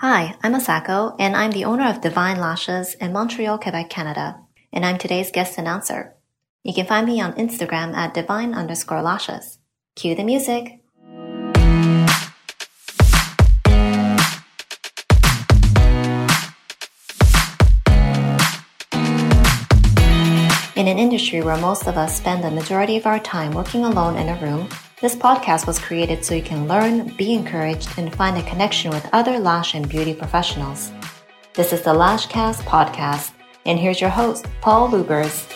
Hi, I'm Asako, and I'm the owner of Divine Lashes in Montreal, Quebec, Canada, and I'm today's guest announcer. You can find me on Instagram at divine underscore lashes. Cue the music. In an industry where most of us spend the majority of our time working alone in a room, this podcast was created so you can learn, be encouraged, and find a connection with other lash and beauty professionals. This is the Lashcast podcast, and here's your host, Paul Lubers.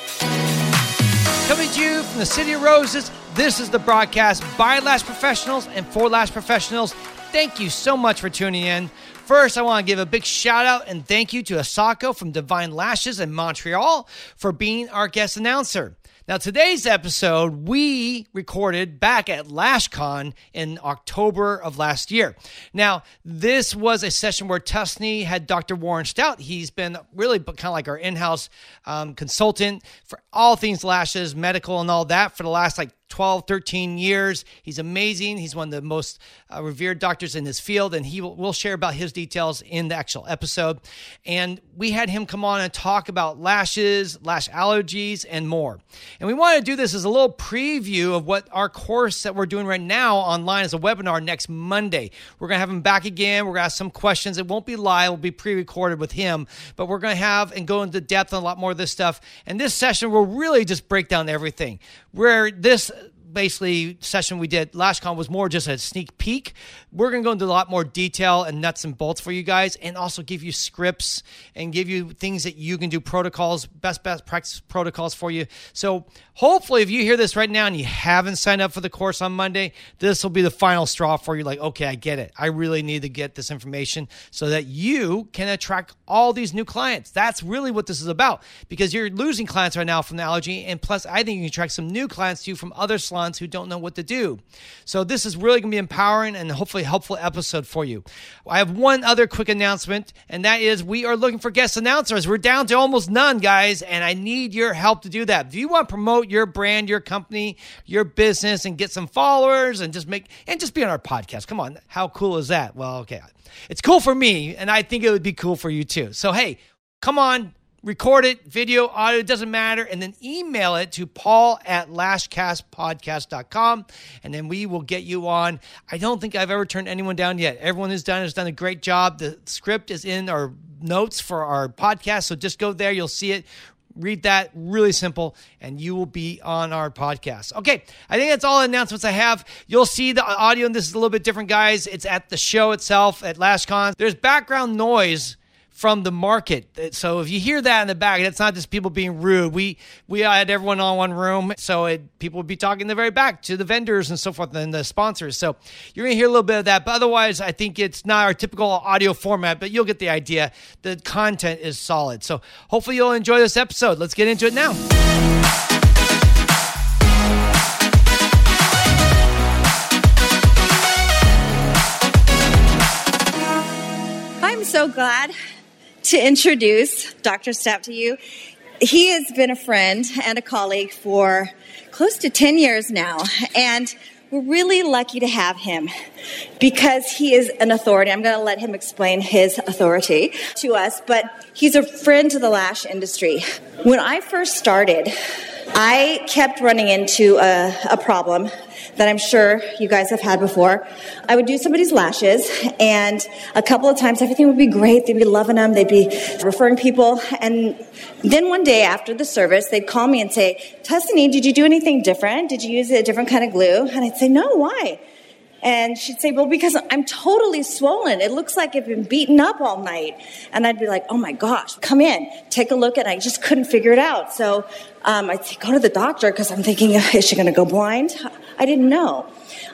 Coming to you from the City of Roses, this is the broadcast by Lash Professionals and for Lash Professionals. Thank you so much for tuning in. First, I want to give a big shout out and thank you to Asako from Divine Lashes in Montreal for being our guest announcer. Now, today's episode we recorded back at LashCon in October of last year. Now, this was a session where Tusney had Dr. Warren Stout. He's been really kind of like our in house um, consultant for all things lashes, medical, and all that for the last like 12, 13 years. He's amazing. He's one of the most uh, revered doctors in his field, and he will we'll share about his details in the actual episode. And we had him come on and talk about lashes, lash allergies, and more. And we want to do this as a little preview of what our course that we're doing right now online as a webinar next Monday. We're going to have him back again. We're going to ask some questions. It won't be live, it'll be pre recorded with him, but we're going to have and go into depth on a lot more of this stuff. And this session will really just break down everything. Where this basically session we did LashCon was more just a sneak peek. We're going to go into a lot more detail and nuts and bolts for you guys and also give you scripts and give you things that you can do protocols, best best practice protocols for you. So hopefully if you hear this right now and you haven't signed up for the course on Monday, this will be the final straw for you like, okay, I get it. I really need to get this information so that you can attract all these new clients. That's really what this is about because you're losing clients right now from the allergy and plus I think you can attract some new clients to you from other salons who don't know what to do. So this is really going to be empowering and hopefully helpful episode for you. I have one other quick announcement, and that is we are looking for guest announcers. We're down to almost none, guys, and I need your help to do that. If you want to promote your brand, your company, your business, and get some followers, and just make and just be on our podcast, come on, how cool is that? Well, okay, it's cool for me, and I think it would be cool for you too. So hey, come on record it, video, audio, doesn't matter, and then email it to paul at lashcastpodcast.com, and then we will get you on. I don't think I've ever turned anyone down yet. Everyone who's done has done a great job. The script is in our notes for our podcast, so just go there. You'll see it. Read that, really simple, and you will be on our podcast. Okay, I think that's all the announcements I have. You'll see the audio, and this is a little bit different, guys. It's at the show itself at LashCon. There's background noise from the market. So if you hear that in the back, that's not just people being rude. We we had everyone on one room, so it, people would be talking in the very back to the vendors and so forth and the sponsors. So you're gonna hear a little bit of that. But otherwise, I think it's not our typical audio format, but you'll get the idea. The content is solid. So hopefully you'll enjoy this episode. Let's get into it now. I'm so glad to introduce Dr. Stout to you. He has been a friend and a colleague for close to 10 years now, and we're really lucky to have him because he is an authority. I'm going to let him explain his authority to us, but he's a friend to the lash industry. When I first started, I kept running into a, a problem that I'm sure you guys have had before. I would do somebody's lashes, and a couple of times everything would be great. They'd be loving them, they'd be referring people. And then one day after the service, they'd call me and say, Tusney, did you do anything different? Did you use a different kind of glue? And I'd say, No, why? And she'd say, Well, because I'm totally swollen. It looks like I've been beaten up all night. And I'd be like, Oh my gosh, come in, take a look. And I just couldn't figure it out. So um, I'd say, Go to the doctor because I'm thinking, Is she going to go blind? I didn't know.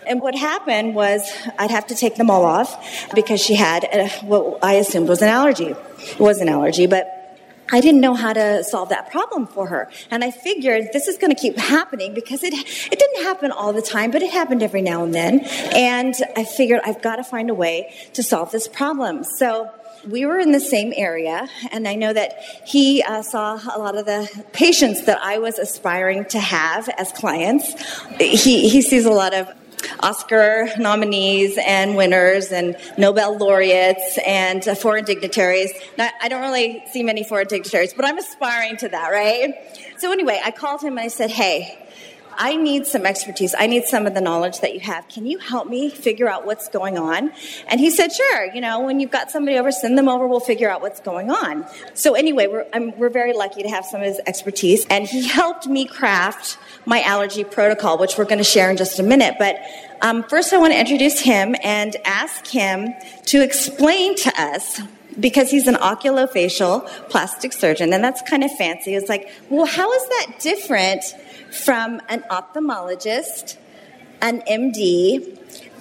And what happened was I'd have to take them all off because she had a, what I assumed was an allergy. It was an allergy, but I didn't know how to solve that problem for her. And I figured this is going to keep happening because it, it didn't happen all the time, but it happened every now and then. And I figured I've got to find a way to solve this problem. So we were in the same area, and I know that he uh, saw a lot of the patients that I was aspiring to have as clients. He, he sees a lot of Oscar nominees and winners and Nobel laureates and uh, foreign dignitaries. I don't really see many foreign dignitaries, but I'm aspiring to that, right? So anyway, I called him and I said, hey, I need some expertise. I need some of the knowledge that you have. Can you help me figure out what's going on? And he said, sure. You know, when you've got somebody over, send them over. We'll figure out what's going on. So anyway, we're, I'm, we're very lucky to have some of his expertise. And he helped me craft my allergy protocol, which we're going to share in just a minute. But um, first, I want to introduce him and ask him to explain to us because he's an oculofacial plastic surgeon, and that's kind of fancy. It's like, well, how is that different from an ophthalmologist, an MD,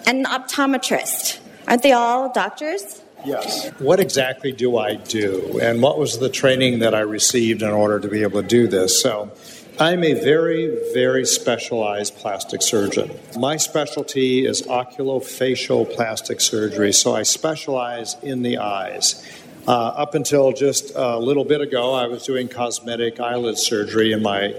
and an optometrist. Aren't they all doctors? Yes. What exactly do I do? And what was the training that I received in order to be able to do this? So, I'm a very, very specialized plastic surgeon. My specialty is oculofacial plastic surgery, so I specialize in the eyes. Uh, up until just a little bit ago, I was doing cosmetic eyelid surgery in my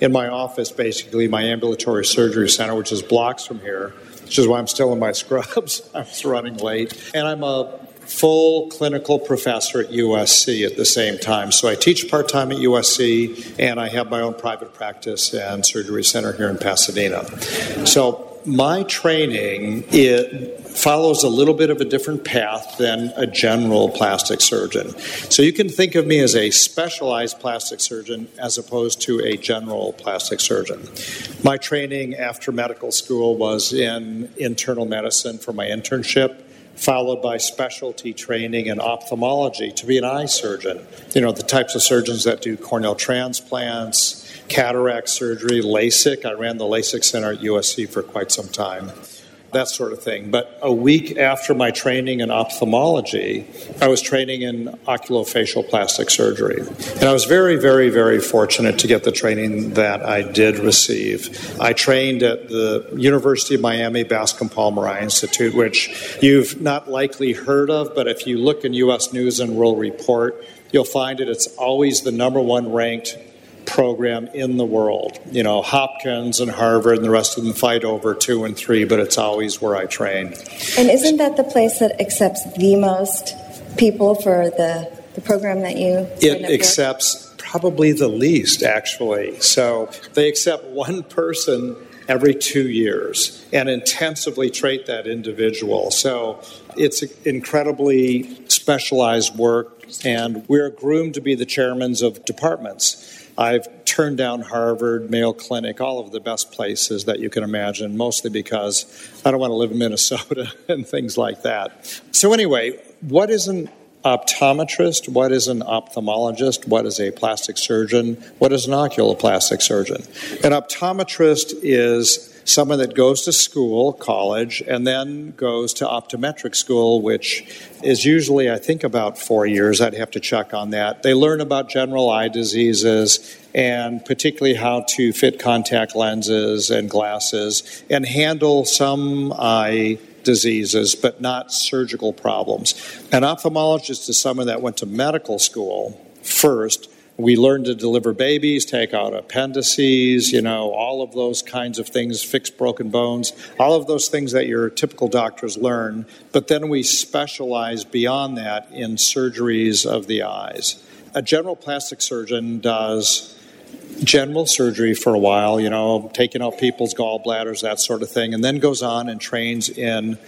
in my office, basically, my ambulatory surgery center, which is blocks from here, which is why I'm still in my scrubs. I was running late. And I'm a full clinical professor at USC at the same time. So I teach part time at USC, and I have my own private practice and surgery center here in Pasadena. So my training it follows a little bit of a different path than a general plastic surgeon. So you can think of me as a specialized plastic surgeon as opposed to a general plastic surgeon. My training after medical school was in internal medicine for my internship followed by specialty training in ophthalmology to be an eye surgeon. You know, the types of surgeons that do corneal transplants, cataract surgery, LASIK. I ran the LASIK Center at USC for quite some time. That sort of thing. But a week after my training in ophthalmology, I was training in oculofacial plastic surgery. And I was very, very, very fortunate to get the training that I did receive. I trained at the University of Miami Bascom Palmer Eye Institute, which you've not likely heard of, but if you look in U.S. News and World Report, you'll find it. It's always the number one ranked program in the world. You know, Hopkins and Harvard and the rest of them fight over two and three, but it's always where I train. And isn't that the place that accepts the most people for the, the program that you? It accepts probably the least, actually. So they accept one person every two years and intensively treat that individual. So it's incredibly specialized work, and we're groomed to be the chairmen of departments. I've turned down Harvard, Mayo Clinic, all of the best places that you can imagine, mostly because I don't want to live in Minnesota and things like that. So, anyway, what is an optometrist? What is an ophthalmologist? What is a plastic surgeon? What is an oculoplastic surgeon? An optometrist is someone that goes to school, college, and then goes to optometric school, which is usually, I think, about four years. I'd have to check on that. They learn about general eye diseases and particularly how to fit contact lenses and glasses and handle some eye diseases, but not surgical problems. An ophthalmologist is someone that went to medical school first we learn to deliver babies, take out appendices, you know, all of those kinds of things, fix broken bones, all of those things that your typical doctors learn. But then we specialize beyond that in surgeries of the eyes. A general plastic surgeon does general surgery for a while, you know, taking out people's gallbladders, that sort of thing, and then goes on and trains in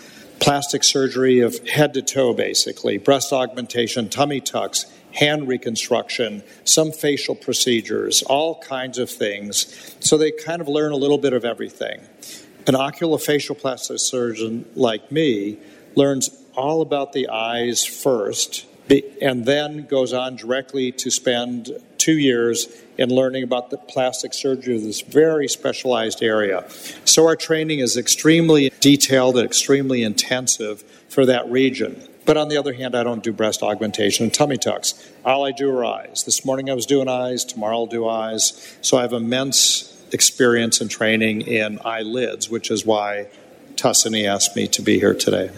plastic surgery of head to toe, basically, breast augmentation, tummy tucks hand reconstruction, some facial procedures, all kinds of things. So they kind of learn a little bit of everything. An oculofacial plastic surgeon like me learns all about the eyes first and then goes on directly to spend two years in learning about the plastic surgery of this very specialized area. So our training is extremely detailed and extremely intensive for that region. But on the other hand, I don't do breast augmentation and tummy tucks. All I do are eyes. This morning I was doing eyes, tomorrow I'll do eyes. So I have immense experience and training in eyelids, which is why Tuscany asked me to be here today.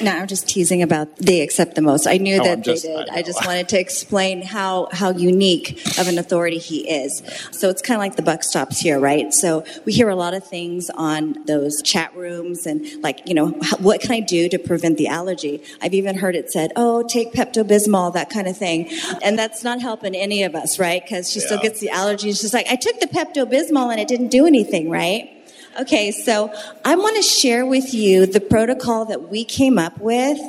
No, I'm just teasing about they accept the most. I knew Oh, that just- they did. I I, just wanted to explain how how unique of an authority he is. So it's kind of like the buck stops here, right? So we hear a lot of things on those chat rooms and like, you know, what can I do to prevent the allergy? I've even heard it said, "Oh, take Pepto Bismol," that kind of thing, and that's not helping any of us, right? Because she still gets the allergy. She's like, "I took the Pepto Bismol and it didn't do anything," right? Okay, so I want to share with you the protocol that we came up with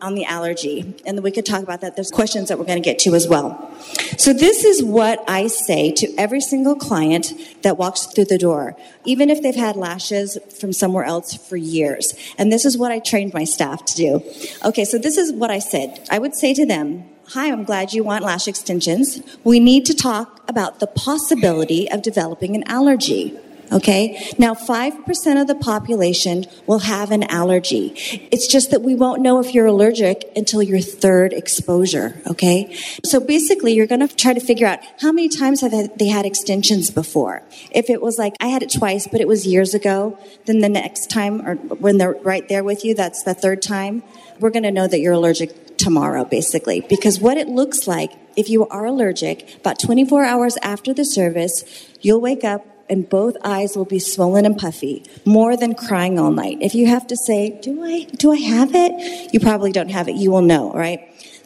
on the allergy, and we could talk about that. There's questions that we're going to get to as well. So, this is what I say to every single client that walks through the door, even if they've had lashes from somewhere else for years. And this is what I trained my staff to do. Okay, so this is what I said. I would say to them, Hi, I'm glad you want lash extensions. We need to talk about the possibility of developing an allergy. Okay? Now, 5% of the population will have an allergy. It's just that we won't know if you're allergic until your third exposure. Okay? So basically, you're going to try to figure out how many times have they had extensions before. If it was like, I had it twice, but it was years ago, then the next time, or when they're right there with you, that's the third time, we're going to know that you're allergic tomorrow, basically. Because what it looks like, if you are allergic, about 24 hours after the service, you'll wake up and both eyes will be swollen and puffy, more than crying all night. If you have to say, do I, do I have it? You probably don't have it. You will know, right?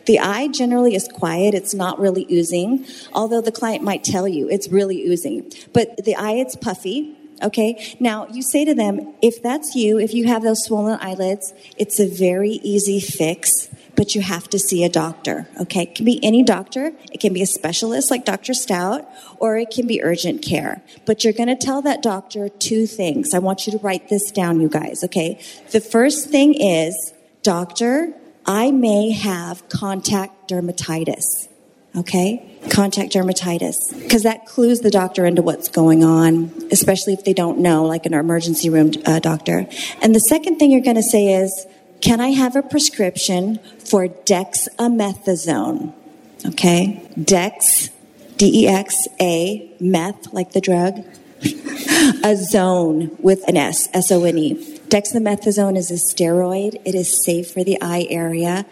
The eye generally is quiet. It's not really oozing, although the client might tell you it's really oozing. But the eye, it's puffy. Okay. Now you say to them, if that's you, if you have those swollen eyelids, it's a very easy fix but you have to see a doctor. Okay, it can be any doctor. It can be a specialist like Dr. Stout, or it can be urgent care. But you're going to tell that doctor two things. I want you to write this down, you guys. Okay, the first thing is, doctor, I may have contact dermatitis. Okay, contact dermatitis because that clues the doctor into what's going on, especially if they don't know, like an emergency room uh, doctor. And the second thing you're going to say is, can I have a prescription for dexamethasone? Okay, Dex, D E X A, meth, like the drug, a zone with an S, S O N E. Dexamethasone is a steroid. It is safe for the eye area.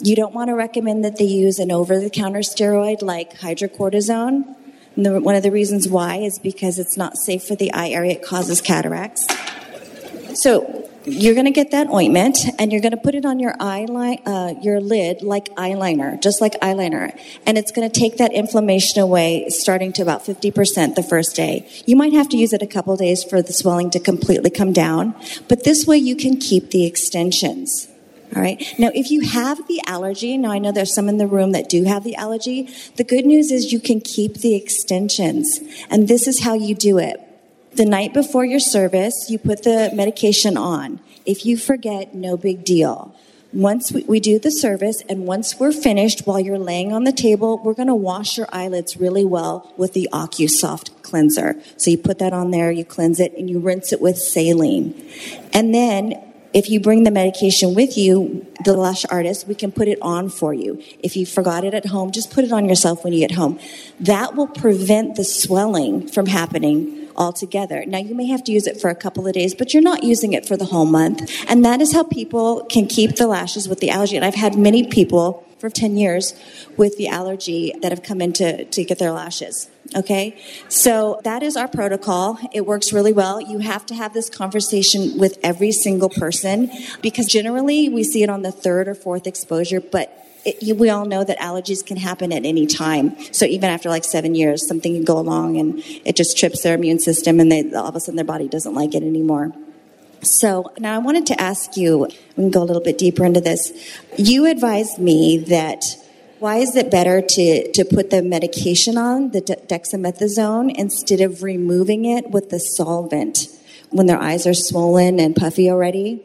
You don't want to recommend that they use an over the counter steroid like hydrocortisone. The, one of the reasons why is because it's not safe for the eye area. It causes cataracts. So you're going to get that ointment and you're going to put it on your eyeline, uh, your lid like eyeliner, just like eyeliner. And it's going to take that inflammation away starting to about 50% the first day. You might have to use it a couple days for the swelling to completely come down, but this way you can keep the extensions. All right. Now, if you have the allergy, now I know there's some in the room that do have the allergy. The good news is you can keep the extensions. And this is how you do it. The night before your service, you put the medication on. If you forget, no big deal. Once we, we do the service and once we're finished, while you're laying on the table, we're going to wash your eyelids really well with the OcuSoft cleanser. So you put that on there, you cleanse it, and you rinse it with saline. And then if you bring the medication with you, the lash artist, we can put it on for you. If you forgot it at home, just put it on yourself when you get home. That will prevent the swelling from happening altogether. Now, you may have to use it for a couple of days, but you're not using it for the whole month. And that is how people can keep the lashes with the allergy. And I've had many people for 10 years with the allergy that have come in to, to get their lashes. Okay? So that is our protocol. It works really well. You have to have this conversation with every single person because generally we see it on the third or fourth exposure, but it, we all know that allergies can happen at any time. So even after like seven years, something can go along and it just trips their immune system and they, all of a sudden their body doesn't like it anymore. So now I wanted to ask you, we can go a little bit deeper into this. You advised me that why is it better to, to put the medication on, the de- dexamethasone, instead of removing it with the solvent when their eyes are swollen and puffy already?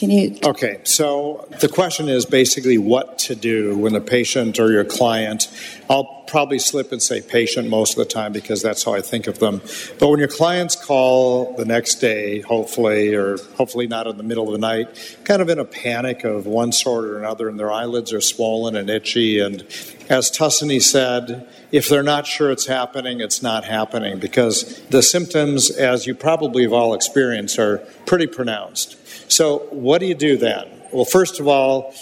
You? Okay, so the question is basically what to do when a patient or your client, I'll probably slip and say patient most of the time because that's how I think of them. But when your clients call the next day, hopefully, or hopefully not in the middle of the night, kind of in a panic of one sort or another, and their eyelids are swollen and itchy, and as Tuscany said, if they're not sure it's happening, it's not happening because the symptoms, as you probably have all experienced, are pretty pronounced. So, what do you do then? Well, first of all,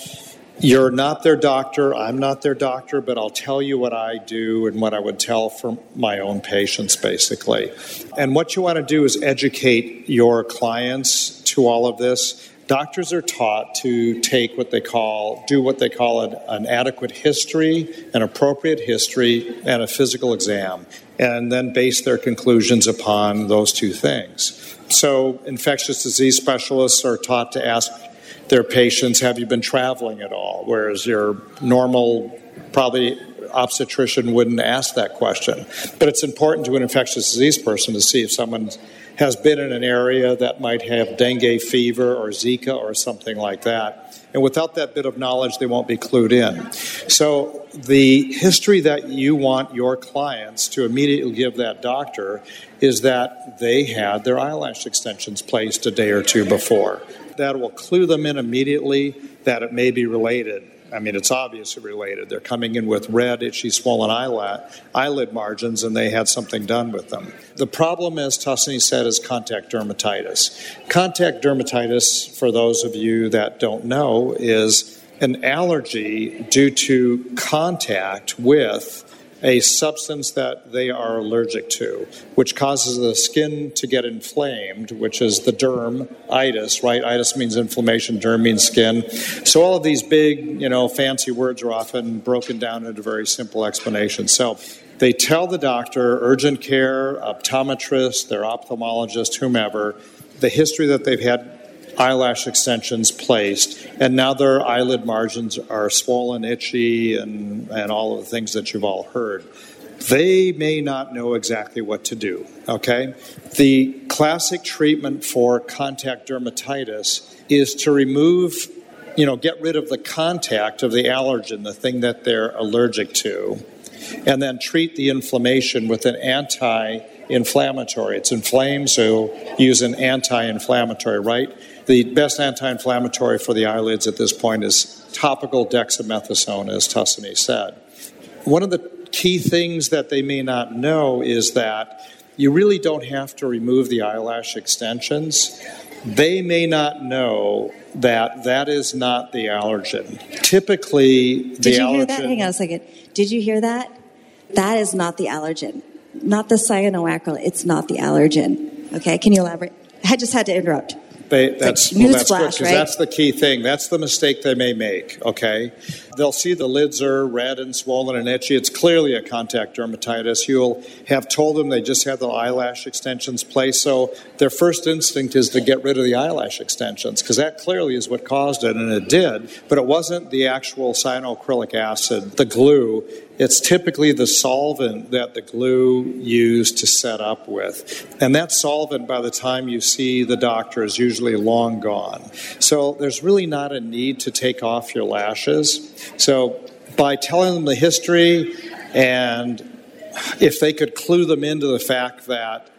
you're not their doctor, I'm not their doctor, but I'll tell you what I do and what I would tell for my own patients, basically. And what you want to do is educate your clients to all of this. Doctors are taught to take what they call, do what they call an, an adequate history, an appropriate history, and a physical exam, and then base their conclusions upon those two things. So, infectious disease specialists are taught to ask their patients, Have you been traveling at all? Whereas your normal, probably obstetrician wouldn't ask that question. But it's important to an infectious disease person to see if someone has been in an area that might have dengue fever or Zika or something like that. And without that bit of knowledge, they won't be clued in. So, the history that you want your clients to immediately give that doctor is that they had their eyelash extensions placed a day or two before that will clue them in immediately that it may be related. I mean, it's obviously related. They're coming in with red, itchy, swollen eyelid, eyelid margins, and they had something done with them. The problem, as Tusney said, is contact dermatitis. Contact dermatitis, for those of you that don't know, is an allergy due to contact with a substance that they are allergic to, which causes the skin to get inflamed, which is the derm, itis, right? Itis means inflammation, derm means skin. So all of these big, you know, fancy words are often broken down into very simple explanations. So they tell the doctor, urgent care, optometrist, their ophthalmologist, whomever, the history that they've had eyelash extensions placed, and now their eyelid margins are swollen, itchy, and, and all of the things that you've all heard. They may not know exactly what to do, okay? The classic treatment for contact dermatitis is to remove, you know, get rid of the contact of the allergen, the thing that they're allergic to, and then treat the inflammation with an anti inflammatory. It's inflamed, so use an anti inflammatory, right? The best anti inflammatory for the eyelids at this point is topical dexamethasone, as Tuscany said. One of the key things that they may not know is that you really don't have to remove the eyelash extensions. They may not know that that is not the allergen. Typically, the Did you allergen. hear that? Hang on a second. Did you hear that? That is not the allergen. Not the cyanoacrylate. It's not the allergen. Okay, can you elaborate? I just had to interrupt. They, that's like well, that's good because right? that's the key thing. That's the mistake they may make. Okay, they'll see the lids are red and swollen and itchy. It's clearly a contact dermatitis. You'll have told them they just had the eyelash extensions placed, so their first instinct is to get rid of the eyelash extensions because that clearly is what caused it, and it did. But it wasn't the actual cyanoacrylic acid, the glue. It's typically the solvent that the glue used to set up with. And that solvent, by the time you see the doctor, is usually long gone. So there's really not a need to take off your lashes. So by telling them the history and if they could clue them into the fact that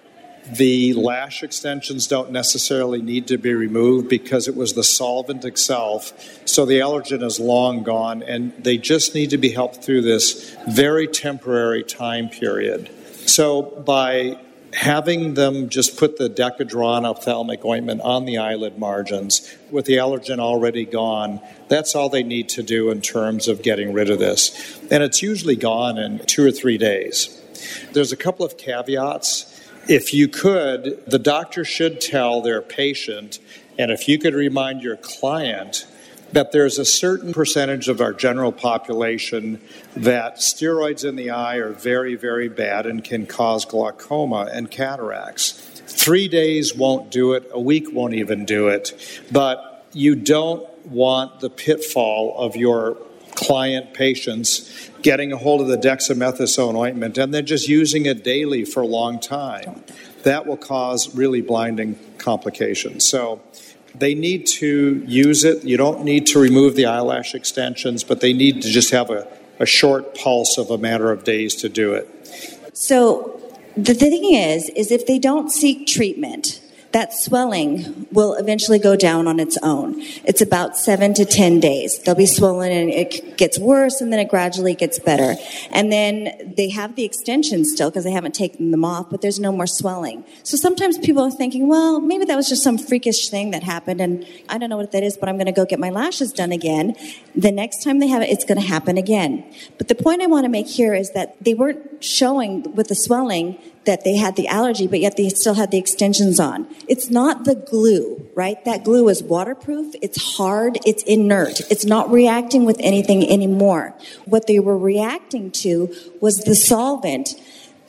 the lash extensions don't necessarily need to be removed because it was the solvent itself. So the allergen is long gone, and they just need to be helped through this very temporary time period. So by having them just put the Decadron ophthalmic ointment on the eyelid margins with the allergen already gone, that's all they need to do in terms of getting rid of this. And it's usually gone in two or three days. There's a couple of caveats if you could, the doctor should tell their patient, and if you could remind your client, that there's a certain percentage of our general population that steroids in the eye are very, very bad and can cause glaucoma and cataracts. Three days won't do it, a week won't even do it, but you don't want the pitfall of your client patients getting a hold of the dexamethasone ointment and then just using it daily for a long time. That will cause really blinding complications. So they need to use it. You don't need to remove the eyelash extensions, but they need to just have a, a short pulse of a matter of days to do it. So the thing is, is if they don't seek treatment, that swelling will eventually go down on its own. It's about seven to 10 days. They'll be swollen and it gets worse and then it gradually gets better. And then they have the extensions still because they haven't taken them off, but there's no more swelling. So sometimes people are thinking, well, maybe that was just some freakish thing that happened and I don't know what that is, but I'm going to go get my lashes done again. The next time they have it, it's going to happen again. But the point I want to make here is that they weren't showing with the swelling that they had the allergy, but yet they still had the extensions on. It's not the glue, right? That glue is waterproof, it's hard, it's inert. It's not reacting with anything anymore. What they were reacting to was the solvent.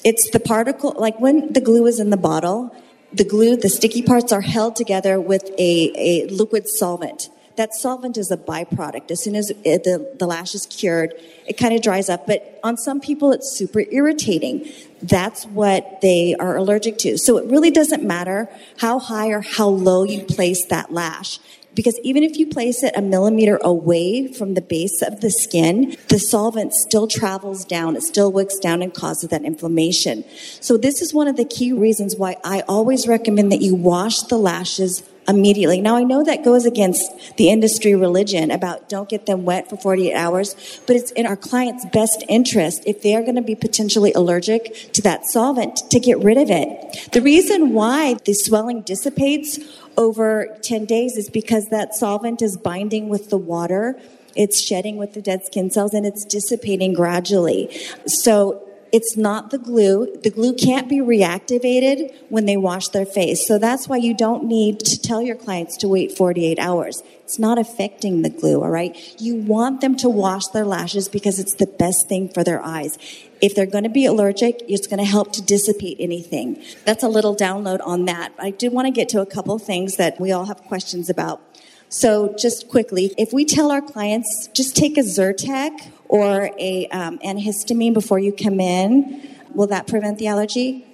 It's the particle, like when the glue is in the bottle, the glue, the sticky parts are held together with a, a liquid solvent that solvent is a byproduct. As soon as it, the, the lash is cured, it kind of dries up. But on some people, it's super irritating. That's what they are allergic to. So it really doesn't matter how high or how low you place that lash. Because even if you place it a millimeter away from the base of the skin, the solvent still travels down. It still wicks down and causes that inflammation. So this is one of the key reasons why I always recommend that you wash the lashes immediately. Now I know that goes against the industry religion about don't get them wet for 48 hours, but it's in our client's best interest if they are going to be potentially allergic to that solvent to get rid of it. The reason why the swelling dissipates over 10 days is because that solvent is binding with the water it's shedding with the dead skin cells and it's dissipating gradually. So it's not the glue. The glue can't be reactivated when they wash their face. So that's why you don't need to tell your clients to wait 48 hours. It's not affecting the glue, all right? You want them to wash their lashes because it's the best thing for their eyes. If they're going to be allergic, it's going to help to dissipate anything. That's a little download on that. I did want to get to a couple things that we all have questions about. So just quickly, if we tell our clients, just take a Zyrtec or a um, antihistamine before you come in, will that prevent the allergy?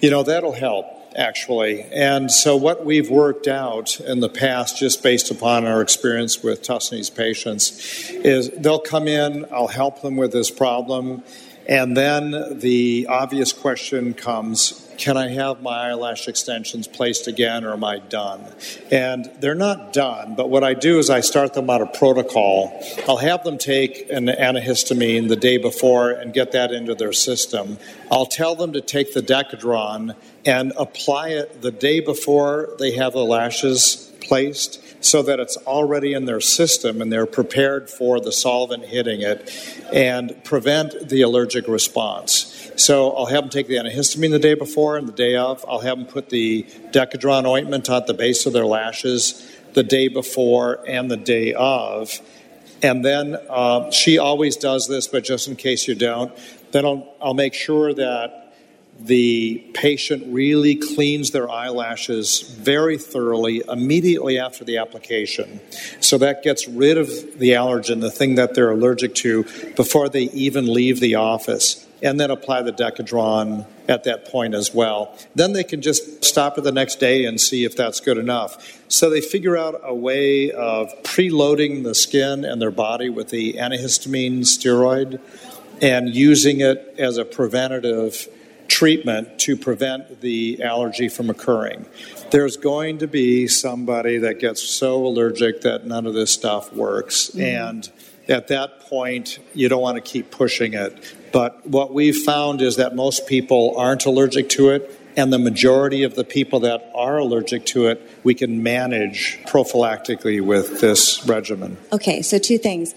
You know, that'll help actually. And so, what we've worked out in the past, just based upon our experience with Tusney's patients, is they'll come in, I'll help them with this problem, and then the obvious question comes can I have my eyelash extensions placed again or am I done? And they're not done, but what I do is I start them on a protocol. I'll have them take an antihistamine the day before and get that into their system. I'll tell them to take the Decadron and apply it the day before they have the lashes placed so that it's already in their system and they're prepared for the solvent hitting it and prevent the allergic response. So I'll have them take the antihistamine the day before and the day of. I'll have them put the Decadron ointment at the base of their lashes the day before and the day of. And then uh, she always does this, but just in case you don't, then I'll, I'll make sure that the patient really cleans their eyelashes very thoroughly immediately after the application. So that gets rid of the allergen, the thing that they're allergic to, before they even leave the office. And then apply the Decadron at that point as well. Then they can just stop it the next day and see if that's good enough. So they figure out a way of preloading the skin and their body with the antihistamine steroid and using it as a preventative treatment to prevent the allergy from occurring. There's going to be somebody that gets so allergic that none of this stuff works. Mm-hmm. And at that point, you don't want to keep pushing it. But what we've found is that most people aren't allergic to it. And the majority of the people that are allergic to it, we can manage prophylactically with this regimen. Okay, so two things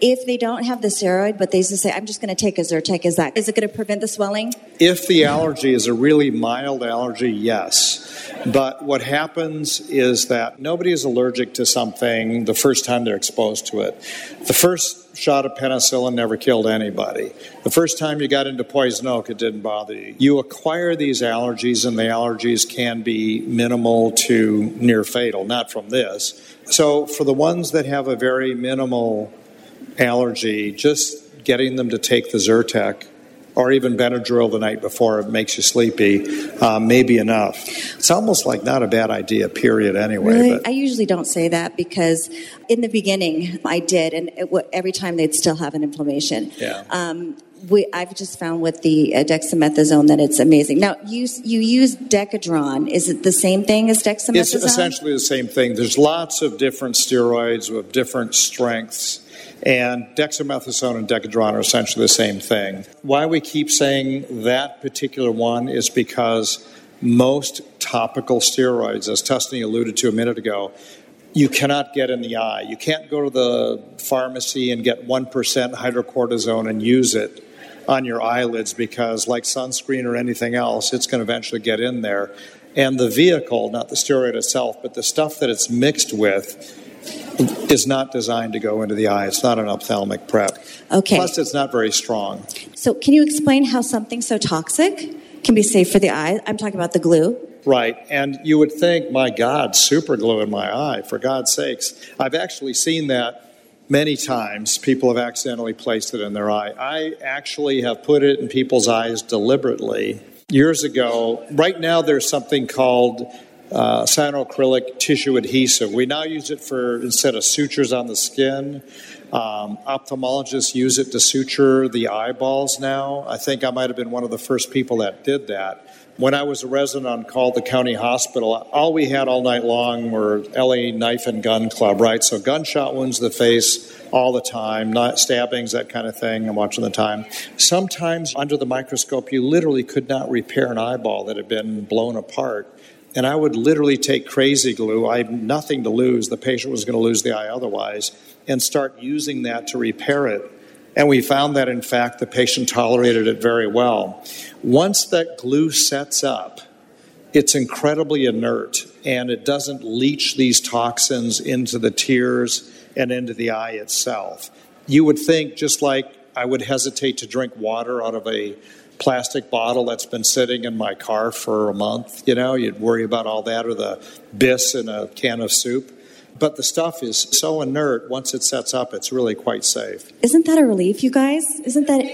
if they don't have the steroid, but they just say, I'm just going to take a Zyrtec, is that is it going to prevent the swelling? If the allergy is a really mild allergy, yes. But what happens is that nobody is allergic to something the first time they're exposed to it. The first shot of penicillin never killed anybody. The first time you got into poison oak, it didn't bother you. You acquire these allergies, and the allergies can be minimal to near fatal, not from this. So, for the ones that have a very minimal allergy, just getting them to take the Zyrtec or even Benadryl the night before it makes you sleepy uh, may be enough. It's almost like not a bad idea, period, anyway. Really? But. I usually don't say that because in the beginning I did, and it, every time they'd still have an inflammation. Yeah. Um, we, I've just found with the uh, dexamethasone that it's amazing. Now, you you use Decadron. Is it the same thing as dexamethasone? It's essentially the same thing. There's lots of different steroids with different strengths, and dexamethasone and Decadron are essentially the same thing. Why we keep saying that particular one is because most topical steroids, as Tusney alluded to a minute ago, you cannot get in the eye. You can't go to the pharmacy and get 1% hydrocortisone and use it on your eyelids because, like sunscreen or anything else, it's going to eventually get in there. And the vehicle, not the steroid itself, but the stuff that it's mixed with, is not designed to go into the eye. It's not an ophthalmic prep. Okay. Plus, it's not very strong. So, can you explain how something so toxic can be safe for the eye? I'm talking about the glue. Right. And you would think, my God, super glue in my eye, for God's sakes. I've actually seen that many times. People have accidentally placed it in their eye. I actually have put it in people's eyes deliberately years ago. Right now, there's something called uh, cyanoacrylic tissue adhesive. We now use it for instead of sutures on the skin. Um, ophthalmologists use it to suture the eyeballs now. I think I might have been one of the first people that did that. When I was a resident on call at the county hospital, all we had all night long were LA Knife and Gun Club, right? So gunshot wounds to the face all the time, not stabbings, that kind of thing. I'm watching the time. Sometimes under the microscope, you literally could not repair an eyeball that had been blown apart. And I would literally take crazy glue. I had nothing to lose. The patient was going to lose the eye otherwise, and start using that to repair it. And we found that, in fact, the patient tolerated it very well. Once that glue sets up, it's incredibly inert and it doesn't leach these toxins into the tears and into the eye itself. You would think, just like I would hesitate to drink water out of a plastic bottle that's been sitting in my car for a month, you know, you'd worry about all that, or the bis in a can of soup. But the stuff is so inert, once it sets up, it's really quite safe. Isn't that a relief, you guys? Isn't that.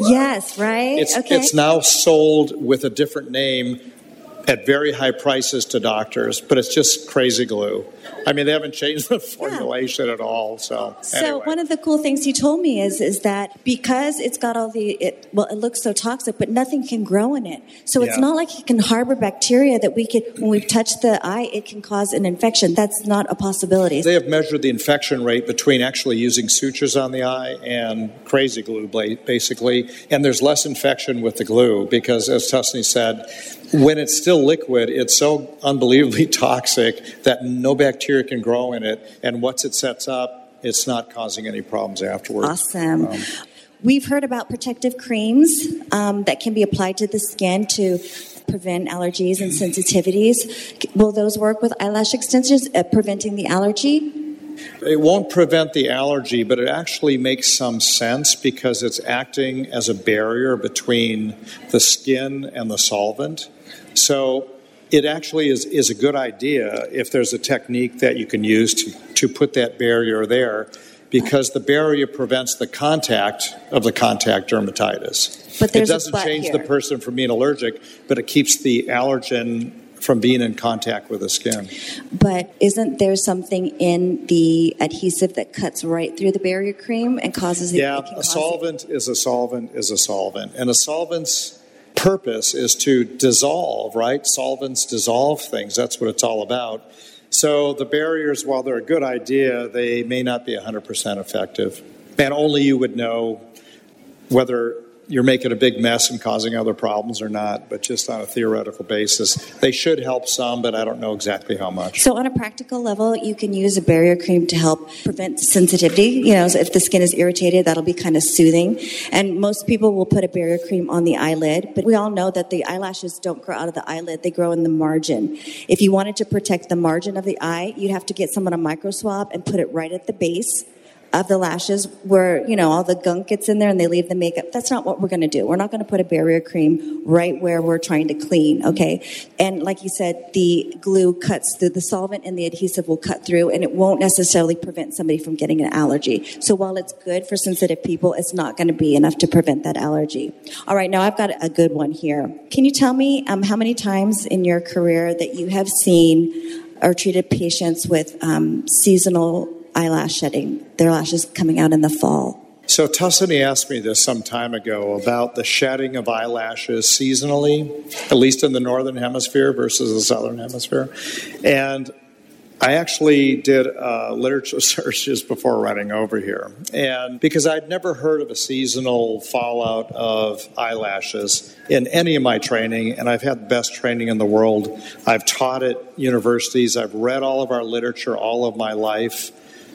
Yes, right? It's, okay. it's now sold with a different name at very high prices to doctors, but it's just crazy glue. I mean, they haven't changed the formulation yeah. at all. So, so anyway. one of the cool things you told me is is that because it's got all the it, well, it looks so toxic, but nothing can grow in it. So it's yeah. not like it can harbor bacteria that we could when we touch the eye, it can cause an infection. That's not a possibility. They have measured the infection rate between actually using sutures on the eye and crazy glue, basically, and there's less infection with the glue because, as Tusney said when it's still liquid, it's so unbelievably toxic that no bacteria can grow in it. And once it sets up, it's not causing any problems afterwards. Awesome. Um, We've heard about protective creams um, that can be applied to the skin to prevent allergies and sensitivities. Will those work with eyelash extensions, uh, preventing the allergy? It won't prevent the allergy, but it actually makes some sense because it's acting as a barrier between the skin and the solvent. So it actually is, is a good idea if there's a technique that you can use to, to put that barrier there because the barrier prevents the contact of the contact dermatitis. But it doesn't change here. the person from being allergic, but it keeps the allergen from being in contact with the skin. But isn't there something in the adhesive that cuts right through the barrier cream and causes the Yeah, a solvent it? is a solvent is a solvent. And a solvent's purpose is to dissolve, right? Solvents dissolve things. That's what it's all about. So the barriers, while they're a good idea, they may not be 100% effective. And only you would know whether you're making a big mess and causing other problems or not, but just on a theoretical basis. They should help some, but I don't know exactly how much. So, on a practical level, you can use a barrier cream to help prevent sensitivity. You know, so if the skin is irritated, that'll be kind of soothing. And most people will put a barrier cream on the eyelid, but we all know that the eyelashes don't grow out of the eyelid, they grow in the margin. If you wanted to protect the margin of the eye, you'd have to get someone a micro swab and put it right at the base of the lashes where, you know, all the gunk gets in there and they leave the makeup. That's not what we're going to do. We're not going to put a barrier cream right where we're trying to clean, okay? And like you said, the glue cuts through, the solvent and the adhesive will cut through and it won't necessarily prevent somebody from getting an allergy. So while it's good for sensitive people, it's not going to be enough to prevent that allergy. All right, now I've got a good one here. Can you tell me um, how many times in your career that you have seen or treated patients with um, seasonal eyelash shedding, their lashes coming out in the fall? So Tuscany asked me this some time ago about the shedding of eyelashes seasonally, at least in the northern hemisphere versus the southern hemisphere. And I actually did uh, literature search just before running over here. And because I'd never heard of a seasonal fallout of eyelashes in any of my training, and I've had the best training in the world. I've taught at universities, I've read all of our literature all of my life.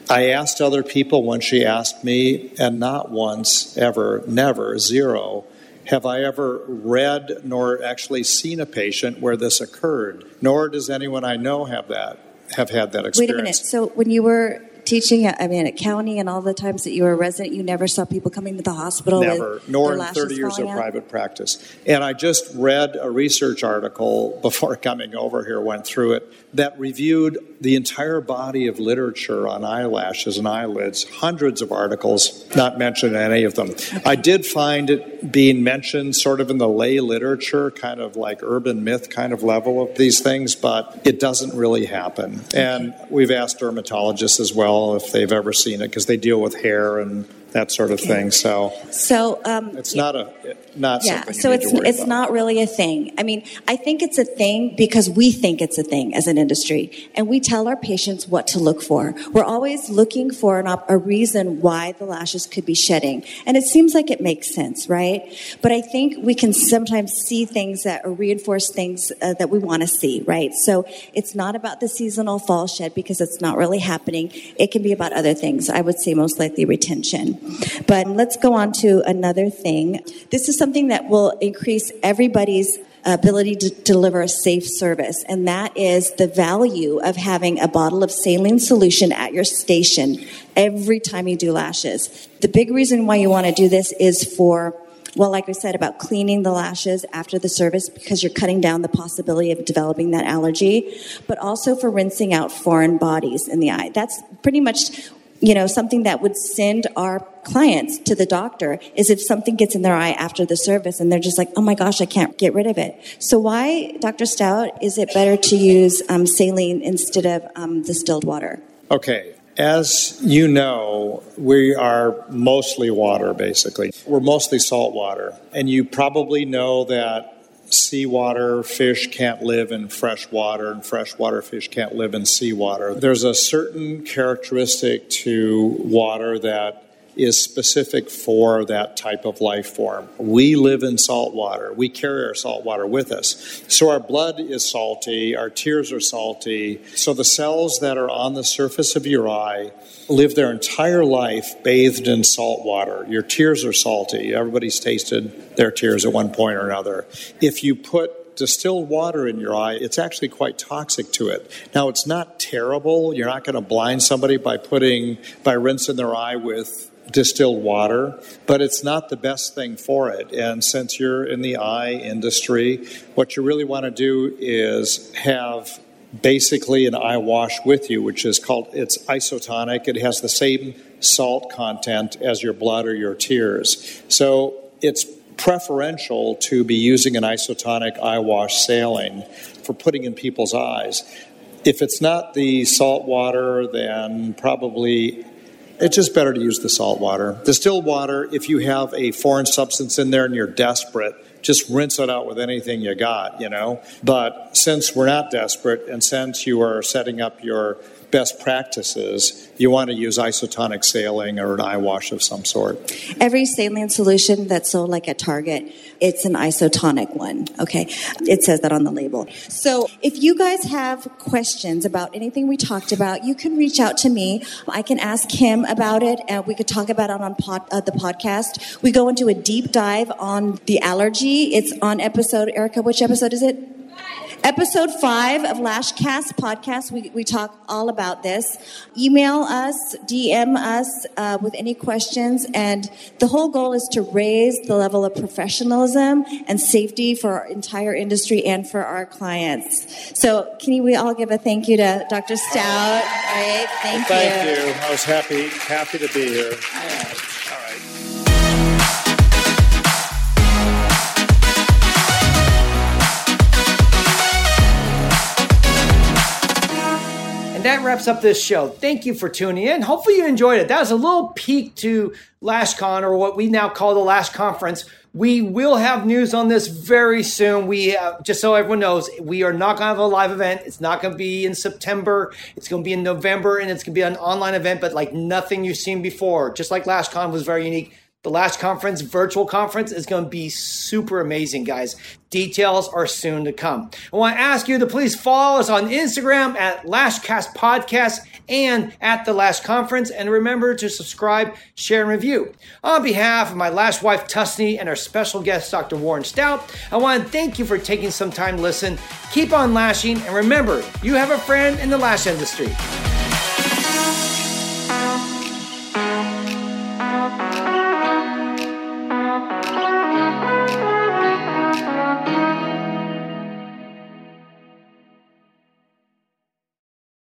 I asked other people when she asked me, and not once, ever, never, zero, have I ever read nor actually seen a patient where this occurred, nor does anyone I know have that have had that experience. Wait a minute. So when you were teaching at, I mean, at county and all the times that you were a resident, you never saw people coming to the hospital? Never, nor in 30 years of out? private practice. And I just read a research article before coming over here, went through it, that reviewed the entire body of literature on eyelashes and eyelids, hundreds of articles, not mentioned any of them. Okay. I did find it being mentioned sort of in the lay literature, kind of like urban myth kind of level of these things, but it doesn't really happen. And we've asked dermatologists as well if they've ever seen it because they deal with hair and that sort of thing. So, so um, it's not a not yeah. so it's it's about. not really a thing. I mean, I think it's a thing because we think it's a thing as an industry, and we tell our patients what to look for. We're always looking for an op- a reason why the lashes could be shedding, and it seems like it makes sense, right? But I think we can sometimes see things that reinforce things uh, that we want to see, right? So it's not about the seasonal fall shed because it's not really happening. It can be about other things. I would say most likely retention. But let's go on to another thing. This is something that will increase everybody's ability to deliver a safe service, and that is the value of having a bottle of saline solution at your station every time you do lashes. The big reason why you want to do this is for well, like I said, about cleaning the lashes after the service because you're cutting down the possibility of developing that allergy, but also for rinsing out foreign bodies in the eye. That's pretty much you know, something that would send our clients to the doctor is if something gets in their eye after the service and they're just like, oh my gosh, I can't get rid of it. So why, Dr. Stout, is it better to use um, saline instead of um, distilled water? Okay. As you know, we are mostly water, basically. We're mostly salt water. And you probably know that seawater fish can't live in fresh water and freshwater fish can't live in seawater. There's a certain characteristic to water that is specific for that type of life form. We live in salt water. We carry our salt water with us. So our blood is salty, our tears are salty. So the cells that are on the surface of your eye live their entire life bathed in salt water. Your tears are salty. Everybody's tasted their tears at one point or another. If you put distilled water in your eye, it's actually quite toxic to it. Now, it's not terrible. You're not going to blind somebody by putting, by rinsing their eye with distilled water, but it's not the best thing for it. And since you're in the eye industry, what you really want to do is have basically an eye wash with you, which is called, it's isotonic. It has the same salt content as your blood or your tears. So it's preferential to be using an isotonic eye wash saline for putting in people's eyes. If it's not the salt water, then probably it's just better to use the salt water. Distilled water, if you have a foreign substance in there and you're desperate, just rinse it out with anything you got, you know. But since we're not desperate and since you are setting up your best practices, you want to use isotonic saline or an eye wash of some sort. Every saline solution that's sold like at Target, it's an isotonic one. Okay. It says that on the label. So if you guys have questions about anything we talked about, you can reach out to me. I can ask him about it and we could talk about it on pod, uh, the podcast. We go into a deep dive on the allergy. It's on episode, Erica, which episode is it? Episode five of Lashcast podcast, we, we talk all about this. Email us, DM us uh, with any questions, and the whole goal is to raise the level of professionalism and safety for our entire industry and for our clients. So, can we all give a thank you to Dr. Stout? All right, thank well, you. Thank you. I was happy happy to be here. That wraps up this show. Thank you for tuning in. Hopefully, you enjoyed it. That was a little peek to LashCon, or what we now call the Lash Conference. We will have news on this very soon. We uh, just so everyone knows, we are not going to have a live event. It's not going to be in September. It's going to be in November, and it's going to be an online event, but like nothing you've seen before. Just like LashCon was very unique. The Lash Conference, virtual conference, is going to be super amazing, guys. Details are soon to come. I want to ask you to please follow us on Instagram at Lashcast Podcast and at the Lash Conference. And remember to subscribe, share, and review. On behalf of my Lash wife, Tusney, and our special guest, Dr. Warren Stout, I want to thank you for taking some time to listen. Keep on lashing, and remember, you have a friend in the lash industry.